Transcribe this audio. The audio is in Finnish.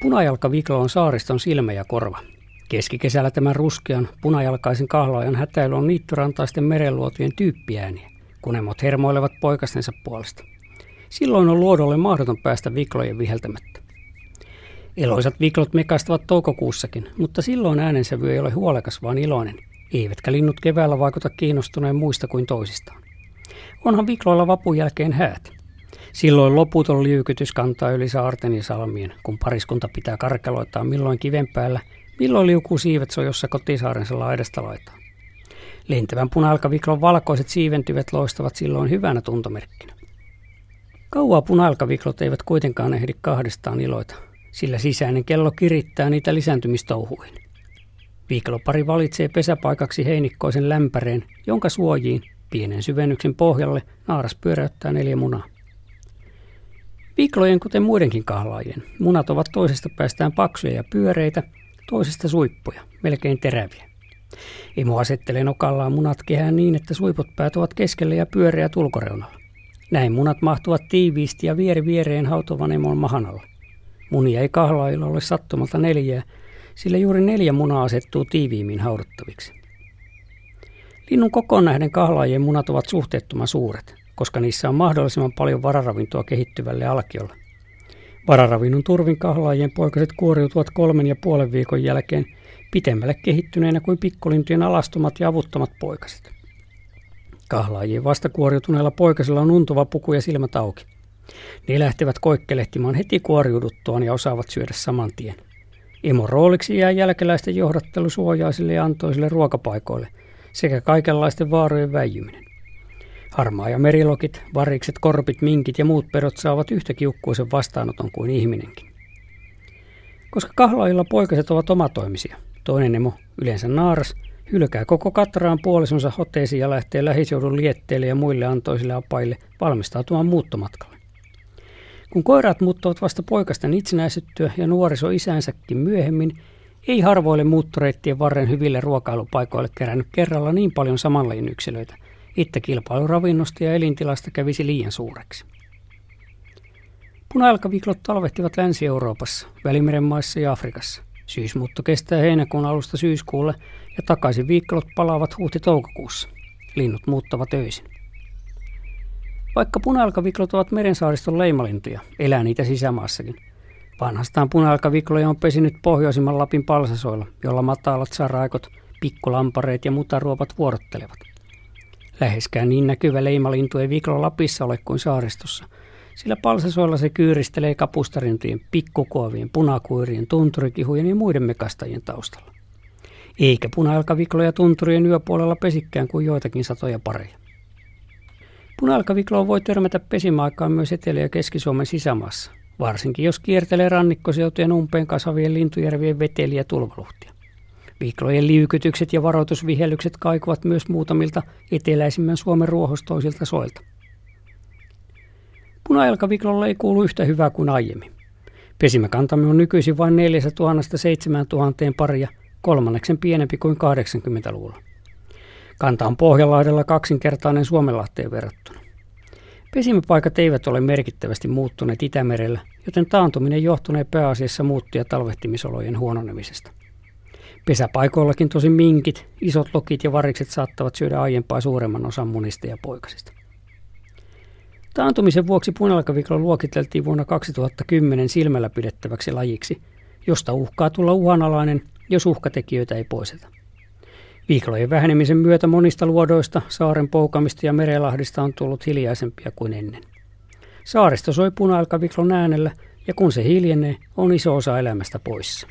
Punajalkaviklo on saariston silmä ja korva. Keskikesällä tämän ruskean, punajalkaisen kahlaajan hätäily on niittyrantaisten merenluotujen tyyppiääniä, kun emot hermoilevat poikastensa puolesta. Silloin on luodolle mahdoton päästä viklojen viheltämättä. Eloisat viklot mekastavat toukokuussakin, mutta silloin äänensävy ei ole huolekas, vaan iloinen. Eivätkä linnut keväällä vaikuta kiinnostuneen muista kuin toisistaan. Onhan vikloilla vapun jälkeen häät. Silloin loputon liukytys kantaa yli saarten ja salmien, kun pariskunta pitää karkeloittaa milloin kiven päällä, milloin liukuu siivet sojossa kotisaarensa laidasta laitaan. Lentävän punalkaviklon valkoiset siiventyvet loistavat silloin hyvänä tuntomerkkinä. Kauaa punalkaviklot eivät kuitenkaan ehdi kahdestaan iloita, sillä sisäinen kello kirittää niitä lisääntymistouhuihin. Viiklopari valitsee pesäpaikaksi heinikkoisen lämpäreen, jonka suojiin, pienen syvennyksen pohjalle, naaras pyöräyttää neljä munaa. Viiklojen, kuten muidenkin kahlaajien, munat ovat toisesta päästään paksuja ja pyöreitä, toisesta suippuja, melkein teräviä. Imo asettelee nokallaan munat kehään niin, että suiput päät ovat keskellä ja pyöreät ulkoreunalla. Näin munat mahtuvat tiiviisti ja vieri viereen hautuvan emon mahan alla. Munia ei kahlaajilla ole sattumalta neljää, sillä juuri neljä munaa asettuu tiiviimmin hauduttaviksi. Linnun kokoon nähden kahlaajien munat ovat suhteettoman suuret, koska niissä on mahdollisimman paljon vararavintoa kehittyvälle alkiolle. Vararavinnon turvin kahlaajien poikaset kuoriutuvat kolmen ja puolen viikon jälkeen pitemmälle kehittyneenä kuin pikkulintujen alastomat ja avuttomat poikaset. Kahlaajien vastakuoriutuneilla poikasilla on untuva puku ja silmät auki. Ne lähtevät koikkelehtimaan heti kuoriuduttuaan ja osaavat syödä saman tien. Imon rooliksi jää jälkeläisten johdattelu suojaisille ja antoisille ruokapaikoille sekä kaikenlaisten vaarojen väijyminen. Harmaa ja merilokit, varikset, korpit, minkit ja muut perot saavat yhtä kiukkuisen vastaanoton kuin ihminenkin. Koska kahlaajilla poikaset ovat omatoimisia, toinen emo, yleensä naaras, hylkää koko katraan puolisonsa hoteisiin ja lähtee lähiseudun lietteille ja muille antoisille apaille valmistautumaan muuttomatkalle. Kun koiraat muuttavat vasta poikasten itsenäisyttyä ja nuoriso isänsäkin myöhemmin, ei harvoille muuttoreittien varren hyville ruokailupaikoille kerännyt kerralla niin paljon samanlain yksilöitä – että kilpailu ravinnosta ja elintilasta kävisi liian suureksi. Punaelkaviklot talvehtivat Länsi-Euroopassa, Välimeren maissa ja Afrikassa. Syysmuutto kestää heinäkuun alusta syyskuulle ja takaisin viikkolot palaavat huhti-toukokuussa. Linnut muuttavat öisin. Vaikka punaelkaviklot ovat merensaariston leimalintuja, elää niitä sisämaassakin. Vanhastaan punaelkavikloja on pesinyt pohjoisimman Lapin palsasoilla, jolla matalat saraikot, pikkulampareet ja mutaruopat vuorottelevat. Läheskään niin näkyvä leimalintu ei viikolla Lapissa ole kuin saaristossa, sillä palsasoilla se kyyristelee kapustarintujen, pikkukuovien, punakuirien, tunturikihujen ja muiden mekastajien taustalla. Eikä punaelkavikloja tunturien yöpuolella pesikään kuin joitakin satoja pareja. Punaelkavikloa voi törmätä pesimäaikaan myös Etelä- ja Keski-Suomen sisämaassa, varsinkin jos kiertelee rannikkoseutujen umpeen kasvavien lintujärvien veteliä tulvaluhtia. Viiklojen liukytykset ja varoitusvihellykset kaikuvat myös muutamilta eteläisimmän Suomen ruohostoisilta soilta. Punaelkaviklolla ei kuulu yhtä hyvää kuin aiemmin. Pesimäkantamme on nykyisin vain 4000-7000 paria, kolmanneksen pienempi kuin 80-luvulla. Kanta on Pohjanlahdella kaksinkertainen Suomenlahteen verrattuna. Pesimäpaikat eivät ole merkittävästi muuttuneet Itämerellä, joten taantuminen johtunee pääasiassa muuttuja talvehtimisolojen huononemisesta. Pesäpaikoillakin tosi minkit, isot lokit ja varikset saattavat syödä aiempaa suuremman osan munista ja poikasista. Taantumisen vuoksi punalkaviklo luokiteltiin vuonna 2010 silmällä pidettäväksi lajiksi, josta uhkaa tulla uhanalainen, jos uhkatekijöitä ei poiseta. Viiklojen vähenemisen myötä monista luodoista, saaren poukamista ja merelahdista on tullut hiljaisempia kuin ennen. Saaristo soi punaelkaviklon äänellä, ja kun se hiljenee, on iso osa elämästä poissa.